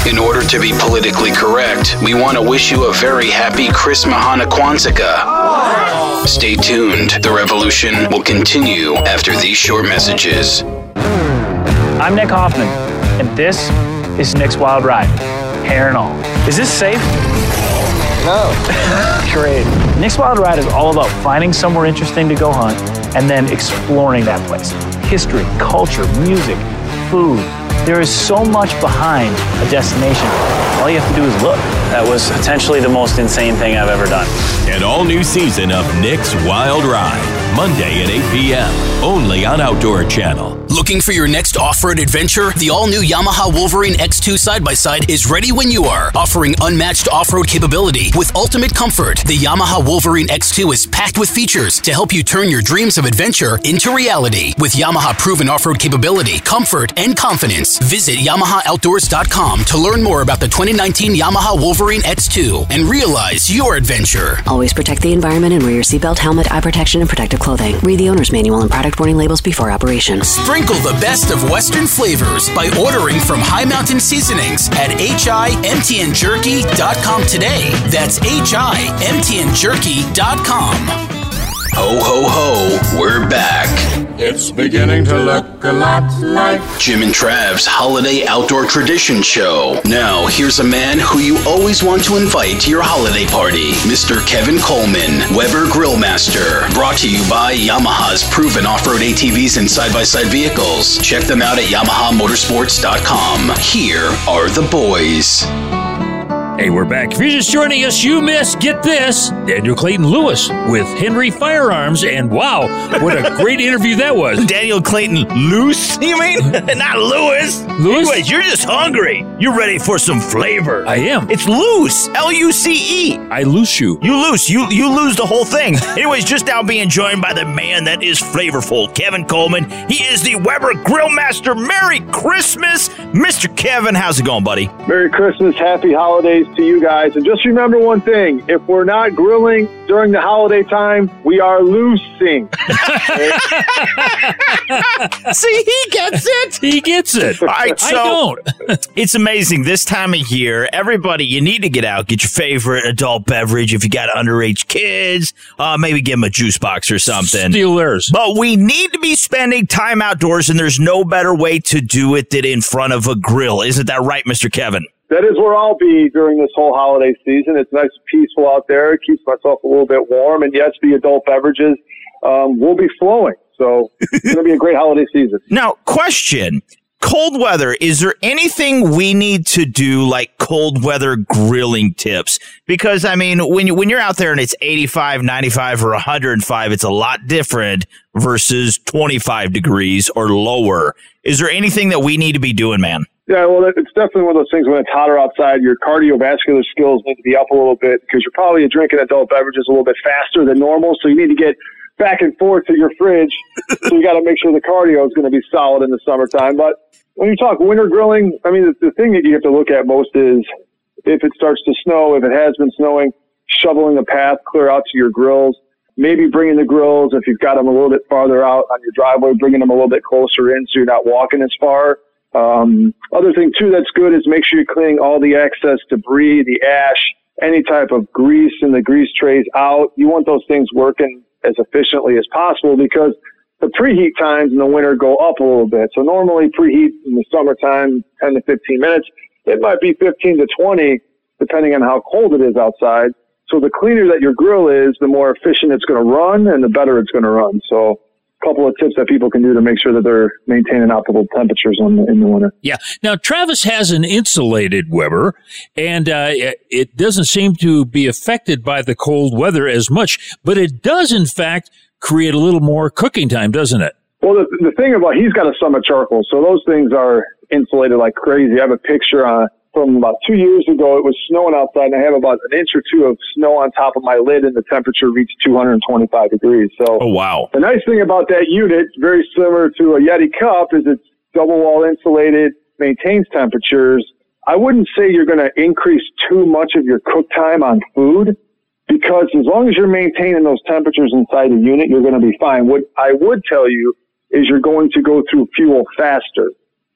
Speaker 1: In order to be politically correct, we want to wish you a very happy Christmas Kwanzaa. Stay tuned. The revolution will continue after these short messages.
Speaker 24: I'm Nick Hoffman, and this is Nick's Wild Ride, hair and all. Is this safe? No. Great. Nick's Wild Ride is all about finding somewhere interesting to go hunt and then exploring that place. History, culture, music, food. There is so much behind a destination. All you have to do is look. That was potentially the most insane thing I've ever done.
Speaker 16: An all new season of Nick's Wild Ride. Monday at 8 p.m. Only on Outdoor Channel.
Speaker 1: Looking for your next off-road adventure? The all-new Yamaha Wolverine X2 side-by-side is ready when you are, offering unmatched off-road capability with ultimate comfort. The Yamaha Wolverine X2 is packed with features to help you turn your dreams of adventure into reality. With Yamaha proven off-road capability, comfort, and confidence, visit YamahaOutdoors.com to learn more about the 2019 Yamaha Wolverine X2 and realize your adventure.
Speaker 17: Always protect the environment and wear your seatbelt, helmet, eye protection, and protective clothing. Read the owner's manual and product warning labels before operation.
Speaker 1: Sprinkle the best of Western flavors by ordering from High Mountain Seasonings at HIMTNJerky.com today. That's HIMTNJerky.com. Ho, ho, ho, we're back.
Speaker 22: It's beginning to look a lot like
Speaker 1: Jim and Trav's Holiday Outdoor Tradition Show. Now, here's a man who you always want to invite to your holiday party, Mr. Kevin Coleman, Weber Grillmaster. Brought to you by Yamaha's proven off road ATVs and side by side vehicles. Check them out at YamahaMotorsports.com. Here are the boys.
Speaker 7: Hey, we're back. If you're just joining us, you missed, get this, Daniel Clayton Lewis with Henry Firearms. And wow, what a great interview that was.
Speaker 6: Daniel Clayton Luce, you mean? Not Lewis.
Speaker 7: Lewis?
Speaker 6: Anyways, you're just hungry. You're ready for some flavor.
Speaker 7: I am.
Speaker 6: It's loose. L U C E.
Speaker 7: I loose you.
Speaker 6: You lose. You you lose the whole thing. Anyways, just now being joined by the man that is flavorful, Kevin Coleman. He is the Weber Grill Master. Merry Christmas, Mr. Kevin. How's it going, buddy?
Speaker 25: Merry Christmas, happy holidays to you guys. And just remember one thing if we're not grilling during the holiday time, we are loosing.
Speaker 6: See, he gets it.
Speaker 7: He gets it.
Speaker 6: All right,
Speaker 7: I don't.
Speaker 6: it's amazing this time of year. Everybody, you need to get out, get your favorite adult beverage. If you got underage kids, uh, maybe give them a juice box or something.
Speaker 7: Steal theirs.
Speaker 6: But we need to be spending time outdoors, and there's no better way to do it than in front of a grill. Isn't that right, Mr. Kevin?
Speaker 25: That is where I'll be during this whole holiday season. It's nice and peaceful out there. It keeps myself a little bit warm. And yes, the adult beverages um, will be flowing. So it's going to be a great holiday season.
Speaker 6: Now, question. Cold weather, is there anything we need to do like cold weather grilling tips? Because I mean, when you, when you're out there and it's 85, 95 or 105, it's a lot different versus 25 degrees or lower. Is there anything that we need to be doing, man?
Speaker 25: Yeah, well, it's definitely one of those things when it's hotter outside, your cardiovascular skills need to be up a little bit because you're probably drinking adult beverages a little bit faster than normal. So you need to get back and forth to your fridge. so you got to make sure the cardio is going to be solid in the summertime. But when you talk winter grilling, I mean, the, the thing that you have to look at most is if it starts to snow, if it has been snowing, shoveling the path clear out to your grills. Maybe bringing the grills, if you've got them a little bit farther out on your driveway, bringing them a little bit closer in so you're not walking as far. Um, other thing too that's good is make sure you're cleaning all the excess debris, the ash, any type of grease in the grease trays out. You want those things working as efficiently as possible because the preheat times in the winter go up a little bit. So normally preheat in the summertime, 10 to 15 minutes. It might be 15 to 20, depending on how cold it is outside. So the cleaner that your grill is, the more efficient it's going to run and the better it's going to run. So couple of tips that people can do to make sure that they're maintaining optimal temperatures in the, in the winter.
Speaker 7: Yeah. Now, Travis has an insulated Weber, and uh, it doesn't seem to be affected by the cold weather as much, but it does, in fact, create a little more cooking time, doesn't it?
Speaker 25: Well, the, the thing about he's got a summit charcoal, so those things are insulated like crazy. I have a picture on from about two years ago. It was snowing outside, and I have about an inch or two of snow on top of my lid, and the temperature reached 225 degrees. So,
Speaker 6: oh wow!
Speaker 25: The nice thing about that unit, very similar to a Yeti cup, is it's double wall insulated, maintains temperatures. I wouldn't say you're going to increase too much of your cook time on food because as long as you're maintaining those temperatures inside the unit, you're going to be fine. What I would tell you is you're going to go through fuel faster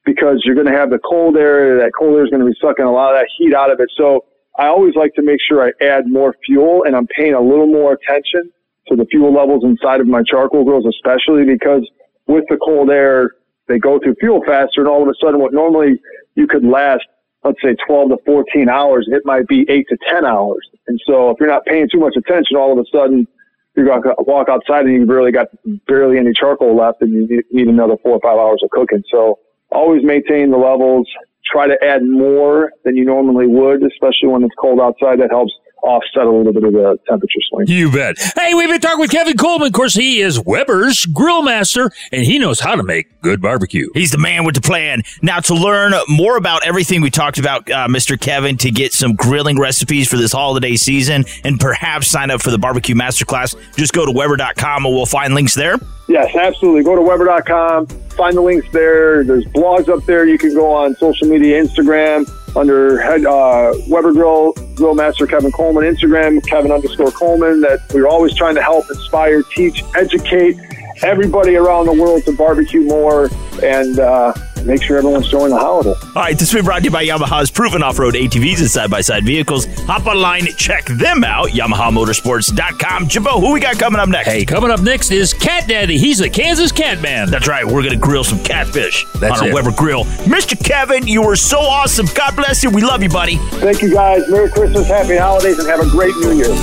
Speaker 25: because you're going to have the cold air. That cold air is going to be sucking a lot of that heat out of it. So I always like to make sure I add more fuel and I'm paying a little more attention to the fuel levels inside of my charcoal grills, especially because with the cold air, they go through fuel faster and all of a sudden what normally you could last, let's say 12 to 14 hours, it might be eight to 10 hours. And so if you're not paying too much attention, all of a sudden you're going to walk outside and you've really got barely any charcoal left and you need another four or five hours of cooking. So always maintain the levels. Try to add more than you normally would, especially when it's cold outside. That helps offset a little bit of the temperature swing.
Speaker 7: You bet. Hey, we've been talking with Kevin Coleman. Of course, he is Weber's grill master, and he knows how to make good barbecue.
Speaker 6: He's the man with the plan. Now, to learn more about everything we talked about, uh, Mr. Kevin, to get some grilling recipes for this holiday season, and perhaps sign up for the barbecue masterclass, just go to Weber.com and we'll find links there.
Speaker 25: Yes, absolutely. Go to Weber.com, find the links there. There's blogs up there. You can go on social media, Instagram, under head, uh, Weber Grill, Grill Master Kevin Coleman, Instagram, Kevin underscore Coleman, that we're always trying to help inspire, teach, educate everybody around the world to barbecue more. And uh, make sure everyone's enjoying the holiday.
Speaker 6: All right, this has been brought to you by Yamaha's proven off-road ATVs and side-by-side vehicles. Hop online, check them out, YamahaMotorsports.com. Jimbo, who we got coming up next?
Speaker 7: Hey, coming up next is Cat Daddy. He's a Kansas cat man.
Speaker 6: That's right. We're going to grill some catfish
Speaker 7: That's
Speaker 6: on a
Speaker 7: it.
Speaker 6: Weber grill. Mr. Kevin, you were so awesome. God bless you. We love you, buddy.
Speaker 25: Thank you guys. Merry Christmas, Happy Holidays, and have a great New Year.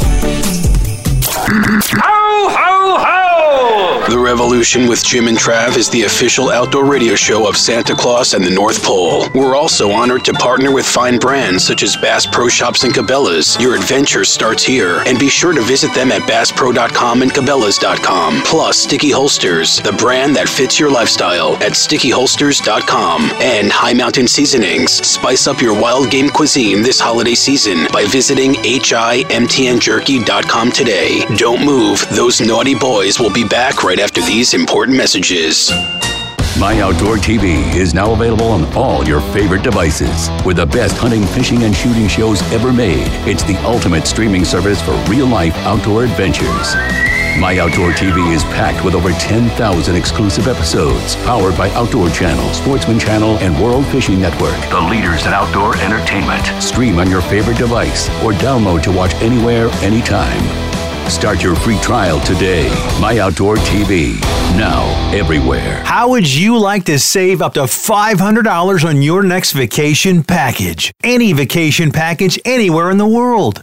Speaker 21: Ho, ho, ho!
Speaker 1: The Revolution with Jim and Trav is the official outdoor radio show of Santa Claus and the North Pole. We're also honored to partner with fine brands such as Bass Pro Shops and Cabela's. Your adventure starts here, and be sure to visit them at BassPro.com and Cabela's.com. Plus, Sticky Holsters, the brand that fits your lifestyle at StickyHolsters.com. And High Mountain Seasonings. Spice up your wild game cuisine this holiday season by visiting HIMTNJerky.com today. Don't move, those naughty boys will be back right after these important messages.
Speaker 19: My Outdoor TV is now available on all your favorite devices. With the best hunting, fishing, and shooting shows ever made, it's the ultimate streaming service for real life outdoor adventures. My Outdoor TV is packed with over 10,000 exclusive episodes, powered by Outdoor Channel, Sportsman Channel, and World Fishing Network, the leaders in outdoor entertainment. Stream on your favorite device or download to watch anywhere, anytime. Start your free trial today. My Outdoor TV. Now, everywhere.
Speaker 26: How would you like to save up to $500 on your next vacation package? Any vacation package anywhere in the world.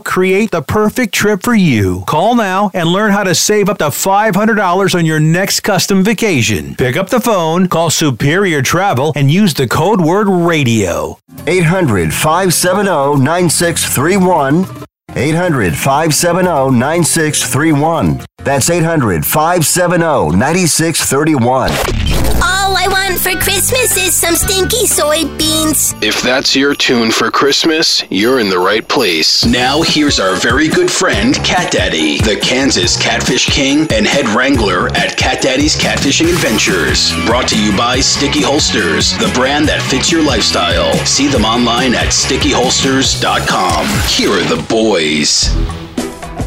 Speaker 26: create the perfect trip for you. Call now and learn how to save up to $500 on your next custom vacation. Pick up the phone, call Superior Travel, and use the code word radio.
Speaker 27: 800 570 9631. 800 570 9631. That's 800 570 9631.
Speaker 28: All I want for Christmas is some stinky soybeans.
Speaker 1: If that's your tune for Christmas, you're in the right place. Now, here's our very good friend, Cat Daddy, the Kansas Catfish King and head wrangler at Cat Daddy's Catfishing Adventures. Brought to you by Sticky Holsters, the brand that fits your lifestyle. See them online at stickyholsters.com. Here are the boys.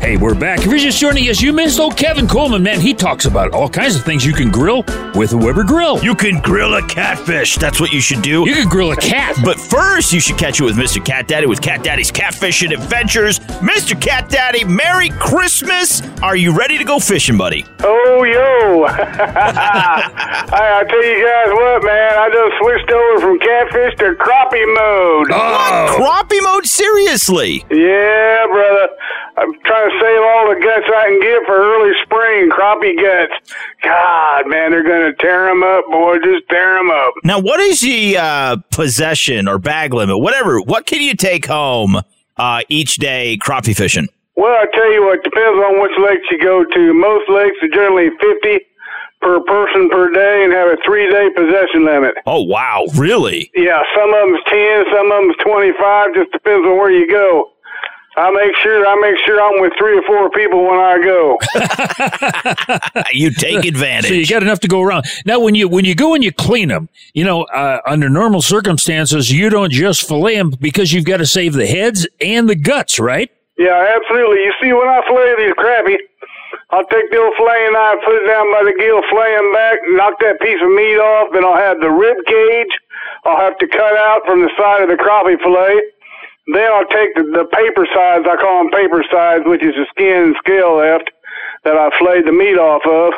Speaker 7: Hey, we're back. If you're just joining us, you missed old Kevin Coleman, man. He talks about all kinds of things you can grill with a Weber grill.
Speaker 6: You can grill a catfish. That's what you should do.
Speaker 7: You can grill a cat.
Speaker 6: But first, you should catch it with Mr. Cat Daddy with Cat Daddy's Catfishing Adventures. Mr. Cat Daddy, Merry Christmas. Are you ready to go fishing, buddy?
Speaker 12: Oh, yo. I, I tell you guys what, man. I just switched over from catfish to crappie mode.
Speaker 6: What? Oh. Crappie mode? Seriously?
Speaker 12: Yeah, brother. I'm trying to save all the guts I can get for early spring, crappie guts. God, man, they're going to tear them up, boy. Just tear them up.
Speaker 6: Now, what is the uh, possession or bag limit, whatever? What can you take home uh, each day crappie fishing?
Speaker 12: Well, I tell you what, depends on which lakes you go to. Most lakes are generally 50 per person per day and have a three day possession limit.
Speaker 6: Oh, wow. Really?
Speaker 12: Yeah, some of them's 10, some of them's 25, just depends on where you go. I make sure I make sure I'm with three or four people when I
Speaker 6: go. you take advantage.
Speaker 7: So you got enough to go around. Now, when you when you go and you clean them, you know, uh, under normal circumstances, you don't just fillet them because you've got to save the heads and the guts, right?
Speaker 12: Yeah, absolutely. You see, when I fillet these crappie, I'll take the old filleting knife, put it down by the gill, fillet them back, knock that piece of meat off. Then I'll have the rib cage. I'll have to cut out from the side of the crappie fillet. Then I'll take the, the paper sides, I call them paper sides, which is the skin and scale left that I flayed the meat off of.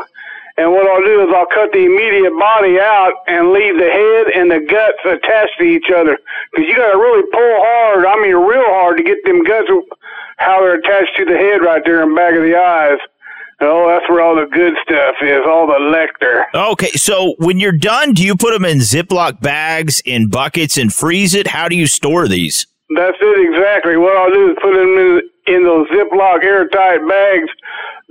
Speaker 12: And what I'll do is I'll cut the immediate body out and leave the head and the guts attached to each other. Because you got to really pull hard, I mean real hard, to get them guts how they're attached to the head right there in back of the eyes. Oh, that's where all the good stuff is, all the lector.
Speaker 6: Okay, so when you're done, do you put them in Ziploc bags, in buckets, and freeze it? How do you store these?
Speaker 12: That's it exactly. What I'll do is put them in, in those Ziploc airtight bags,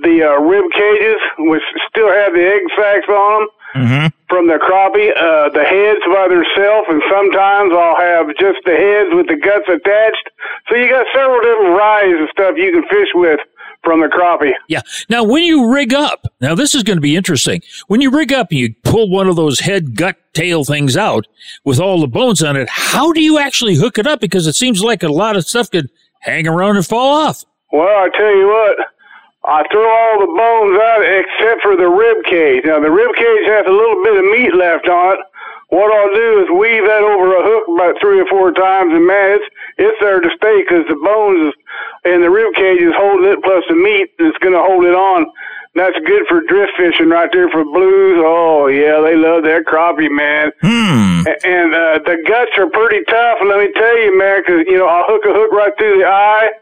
Speaker 12: the uh, rib cages, which still have the egg sacs on them.
Speaker 6: Mm-hmm.
Speaker 12: From the crappie, uh, the heads by themselves, and sometimes I'll have just the heads with the guts attached. So you got several different varieties of stuff you can fish with from the crappie.
Speaker 7: Yeah. Now, when you rig up, now this is going to be interesting. When you rig up and you pull one of those head, gut, tail things out with all the bones on it, how do you actually hook it up? Because it seems like a lot of stuff could hang around and fall off.
Speaker 12: Well, I tell you what, I throw all the bones out except for the rib cage. Now, the rib cage has a little bit of meat left on it. What I'll do is weave that over a hook about three or four times, and man, it's it's there to stay because the bones and the rib cage is holding it, plus the meat is going to hold it on. That's good for drift fishing right there for blues. Oh yeah, they love that crappie, man.
Speaker 6: Hmm.
Speaker 12: And uh, the guts are pretty tough. Let me tell you, man, because you know I'll hook a hook right through the eye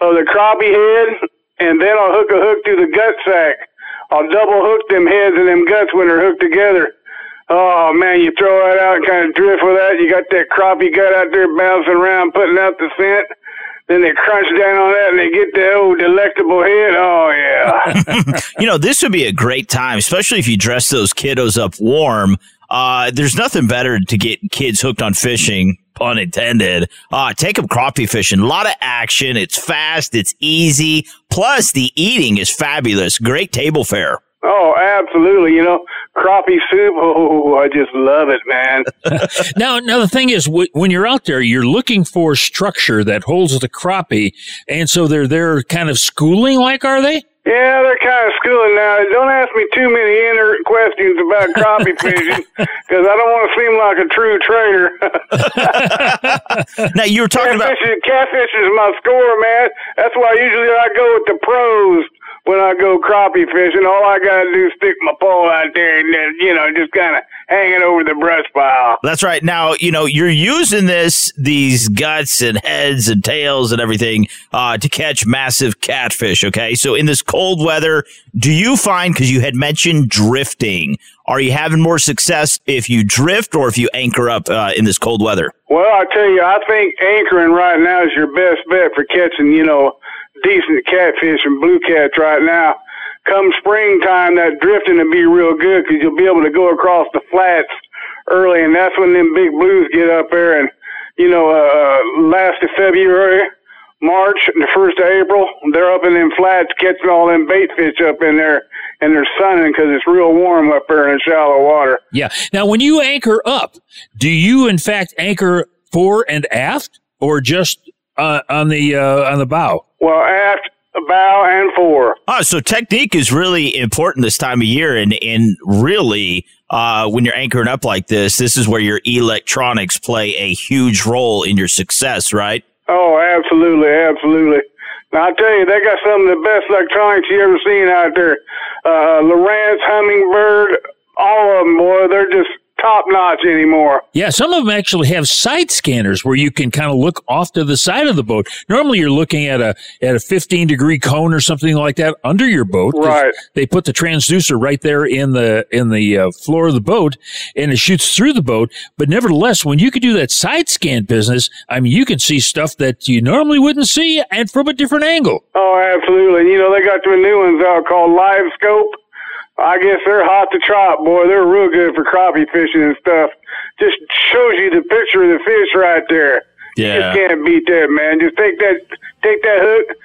Speaker 12: of the crappie head, and then I'll hook a hook through the gut sack. I'll double hook them heads and them guts when they're hooked together. Oh man, you throw that out and kind of drift with that. You got that crappie gut out there bouncing around, putting out the scent. Then they crunch down on that and they get the old delectable head. Oh yeah.
Speaker 6: you know, this would be a great time, especially if you dress those kiddos up warm. Uh, there's nothing better to get kids hooked on fishing, pun intended. Uh, take them crappie fishing. A lot of action. It's fast. It's easy. Plus, the eating is fabulous. Great table fare.
Speaker 12: Oh, absolutely. You know, crappie soup. Oh, I just love it, man.
Speaker 7: now, now the thing is, w- when you're out there, you're looking for structure that holds the crappie, and so they're they're kind of schooling. Like, are they?
Speaker 12: Yeah, they're kind of schooling now. Don't ask me too many inner questions about crappie fishing because I don't want to seem like a true trader.
Speaker 6: now you were talking
Speaker 12: catfish
Speaker 6: about
Speaker 12: is, catfish is my score, man. That's why usually I go with the pros when I go crappie fishing. All I gotta do is stick my pole out there and then you know just kind of hang it over the brush pile.
Speaker 6: That's right. Now, you know, you're using this, these guts and heads and tails and everything, uh, to catch massive catfish. Okay. So in this cold weather, do you find, cause you had mentioned drifting, are you having more success if you drift or if you anchor up, uh, in this cold weather?
Speaker 12: Well, I tell you, I think anchoring right now is your best bet for catching, you know, decent catfish and blue cats right now come springtime, that drifting will be real good because you'll be able to go across the flats early, and that's when them big blues get up there. And you know, uh, last of February, March, and the first of April, they're up in them flats catching all them bait fish up in there, and they're sunning because it's real warm up there in the shallow water.
Speaker 7: Yeah. Now, when you anchor up, do you in fact anchor fore and aft, or just uh, on the uh, on the bow?
Speaker 12: Well, aft, bow, and fore.
Speaker 6: Oh, so technique is really important this time of year, and and really, uh, when you're anchoring up like this, this is where your electronics play a huge role in your success, right?
Speaker 12: Oh, absolutely, absolutely. Now I tell you, they got some of the best electronics you ever seen out there. Uh, Lowrance, Humminbird, all of them, boy, they're just top notch anymore.
Speaker 7: Yeah, some of them actually have side scanners where you can kind of look off to the side of the boat. Normally, you're looking at a at a 15 degree cone or something like that under your boat.
Speaker 12: Right.
Speaker 7: They put the transducer right there in the in the uh, floor of the boat, and it shoots through the boat. But nevertheless, when you can do that side scan business, I mean, you can see stuff that you normally wouldn't see, and from a different angle.
Speaker 12: Oh, absolutely. You know, they got the new ones out called LiveScope. I guess they're hot to trot, boy. They're real good for crappie fishing and stuff. Just shows you the picture of the fish right there. You
Speaker 6: Yeah.
Speaker 12: just can't beat that, man. Just take that, take that hook.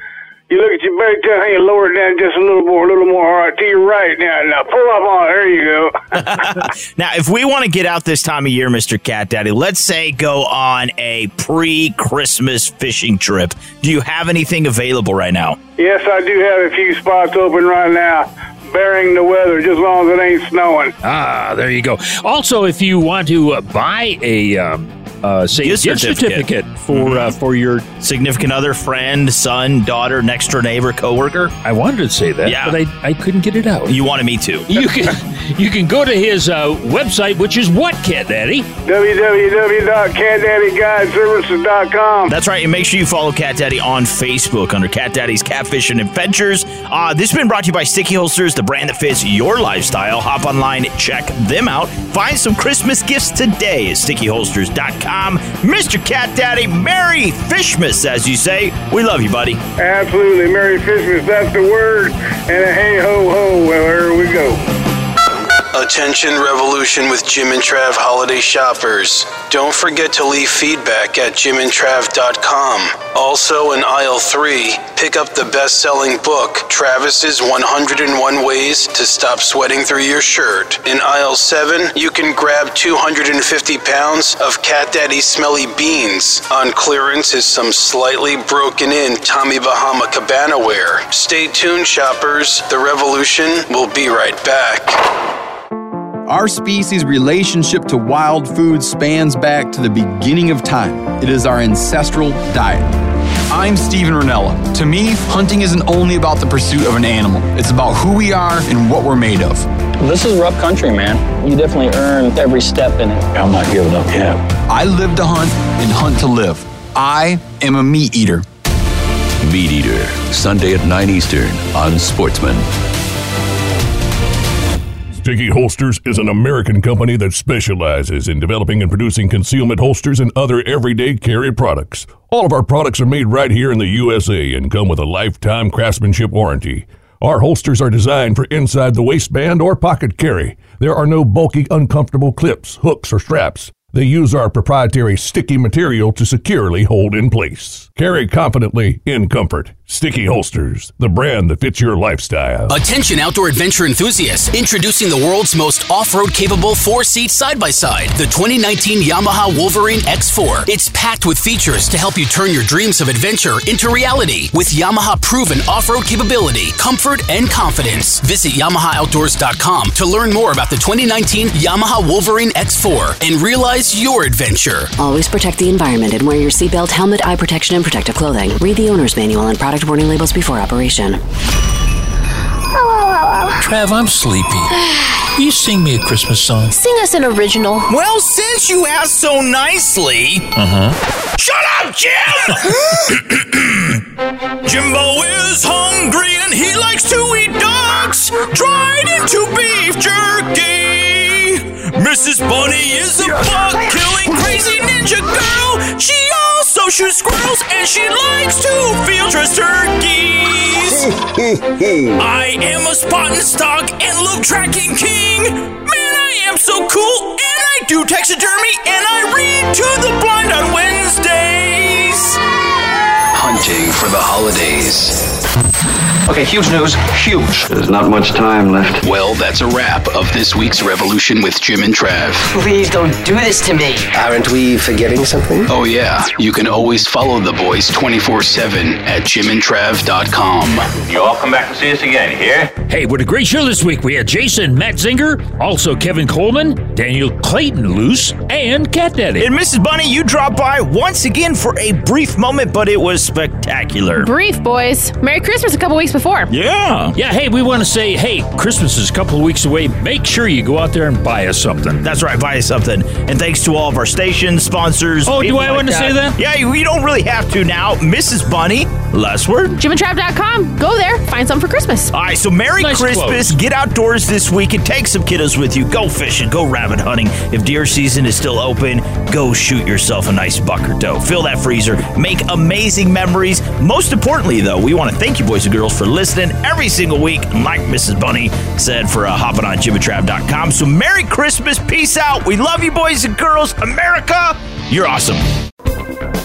Speaker 12: You look at your bait tail, you lower it down just a little more, a little more. All right, to your right now. Now pull up on. it. There you go.
Speaker 6: Now, if we want to get out this time of year, Mr. Cat Daddy, let's say go on a pre Christmas fishing trip. Do you have anything available right now?
Speaker 12: yes, I do have a few spots open right now, bearing the weather, just as long as it ain't snowing.
Speaker 7: Ah, there you go. Also, if you want to uh, buy a um, uh, say
Speaker 6: Gift
Speaker 7: gift,
Speaker 6: certificate.
Speaker 7: certificate, for uh, for your
Speaker 6: significant other, friend, son, daughter, next door neighbor, coworker.
Speaker 7: I wanted to say that,
Speaker 6: Yeah.
Speaker 7: but I, I couldn't get it out.
Speaker 6: You wanted me to.
Speaker 7: You can you can go to his uh, website, which is what, Cat Daddy?
Speaker 12: www.catdaddyguideservices.com.
Speaker 6: That's right, and make sure you follow Cat Daddy on Facebook under Cat Daddy's Catfish and Adventures. Uh, this has been brought to you by Sticky Holsters, the brand that fits your lifestyle. Hop online, check them out. Find some Christmas gifts today at stickyholsters.com. Mr. Cat Daddy, Merry Fishmas, as you say. We love you, buddy.
Speaker 12: Absolutely. Merry Christmas. That's the word. And a hey ho ho. Well, there we go.
Speaker 1: Attention Revolution with Jim and Trav holiday shoppers. Don't forget to leave feedback at jimandtrav.com. Also in aisle 3, pick up the best-selling book, Travis's 101 Ways to Stop Sweating Through Your Shirt. In aisle 7, you can grab 250 pounds of Cat Daddy Smelly Beans. On clearance is some slightly broken in Tommy Bahama cabana wear. Stay tuned, shoppers. The revolution will be right back.
Speaker 29: Our species' relationship to wild food spans back to the beginning of time. It is our ancestral diet. I'm Steven Rinella. To me, hunting isn't only about the pursuit of an animal, it's about who we are and what we're made of.
Speaker 24: This is rough country, man. You definitely earn every step in it.
Speaker 29: I'm not giving up yet. I live to hunt and hunt to live. I am a meat eater.
Speaker 19: Meat Eater, Sunday at 9 Eastern on Sportsman.
Speaker 30: Sticky Holsters is an American company that specializes in developing and producing concealment holsters and other everyday carry products. All of our products are made right here in the USA and come with a lifetime craftsmanship warranty. Our holsters are designed for inside the waistband or pocket carry. There are no bulky, uncomfortable clips, hooks, or straps. They use our proprietary sticky material to securely hold in place. Carry confidently in comfort. Sticky Holsters, the brand that fits your lifestyle.
Speaker 1: Attention outdoor adventure enthusiasts, introducing the world's most off-road capable four-seat side-by-side, the 2019 Yamaha Wolverine X4. It's packed with features to help you turn your dreams of adventure into reality with Yamaha proven off-road capability, comfort, and confidence. Visit YamahaOutdoors.com to learn more about the 2019 Yamaha Wolverine X4 and realize your adventure.
Speaker 17: Always protect the environment and wear your seatbelt, helmet, eye protection, and protective clothing. Read the owner's manual and product warning labels before operation.
Speaker 7: Trav, I'm sleepy. Will you sing me a Christmas song?
Speaker 20: Sing us an original.
Speaker 6: Well, since you asked so nicely.
Speaker 7: Uh huh.
Speaker 6: Shut up, Jim! Jimbo is hungry and he likes to eat ducks, dried into beef jerky. Mrs. Bunny is a bug killing crazy ninja girl. She also shoots squirrels and she likes to field dress turkeys. I am a spot and stock and look tracking king. Man, I am so cool and I do taxidermy and I read to the blind on Wednesdays.
Speaker 1: Hunting for the holidays.
Speaker 21: Okay, huge news. Huge.
Speaker 1: There's not much time left. Well, that's a wrap of this week's Revolution with Jim and Trav.
Speaker 31: Please don't do this to me.
Speaker 1: Aren't we forgetting something? Oh, yeah. You can always follow the boys 24 7 at jimandtrav.com.
Speaker 32: You all come back and see us again, here?
Speaker 7: Hey, what a great show this week. We had Jason Matzinger, also Kevin Coleman, Daniel Clayton Luce, and Cat Daddy.
Speaker 6: And Mrs. Bunny, you dropped by once again for a brief moment, but it was spectacular.
Speaker 33: Brief, boys. Merry Christmas a couple weeks before.
Speaker 7: Yeah. Yeah, hey, we want to say, hey, Christmas is a couple of weeks away. Make sure you go out there and buy us something.
Speaker 6: That's right, buy us something. And thanks to all of our station sponsors.
Speaker 7: Oh, do I
Speaker 6: like
Speaker 7: want to say that?
Speaker 6: Yeah, you, you don't really have to now. Mrs. Bunny, last word.
Speaker 33: JimandTrav.com. Go there, find something for Christmas.
Speaker 6: All right, so Merry
Speaker 7: Nice
Speaker 6: Christmas.
Speaker 7: clothes.
Speaker 6: Get outdoors this week and take some kiddos with you. Go fishing, go rabbit hunting. If deer season is still open, go shoot yourself a nice buck or doe. Fill that freezer, make amazing memories. Most importantly, though, we want to thank you, boys and girls, for listening every single week. Like Mrs. Bunny said, for uh, hopping on JimandTrav.com. So Merry Christmas. Peace out. We love you, boys and girls. America, you're awesome.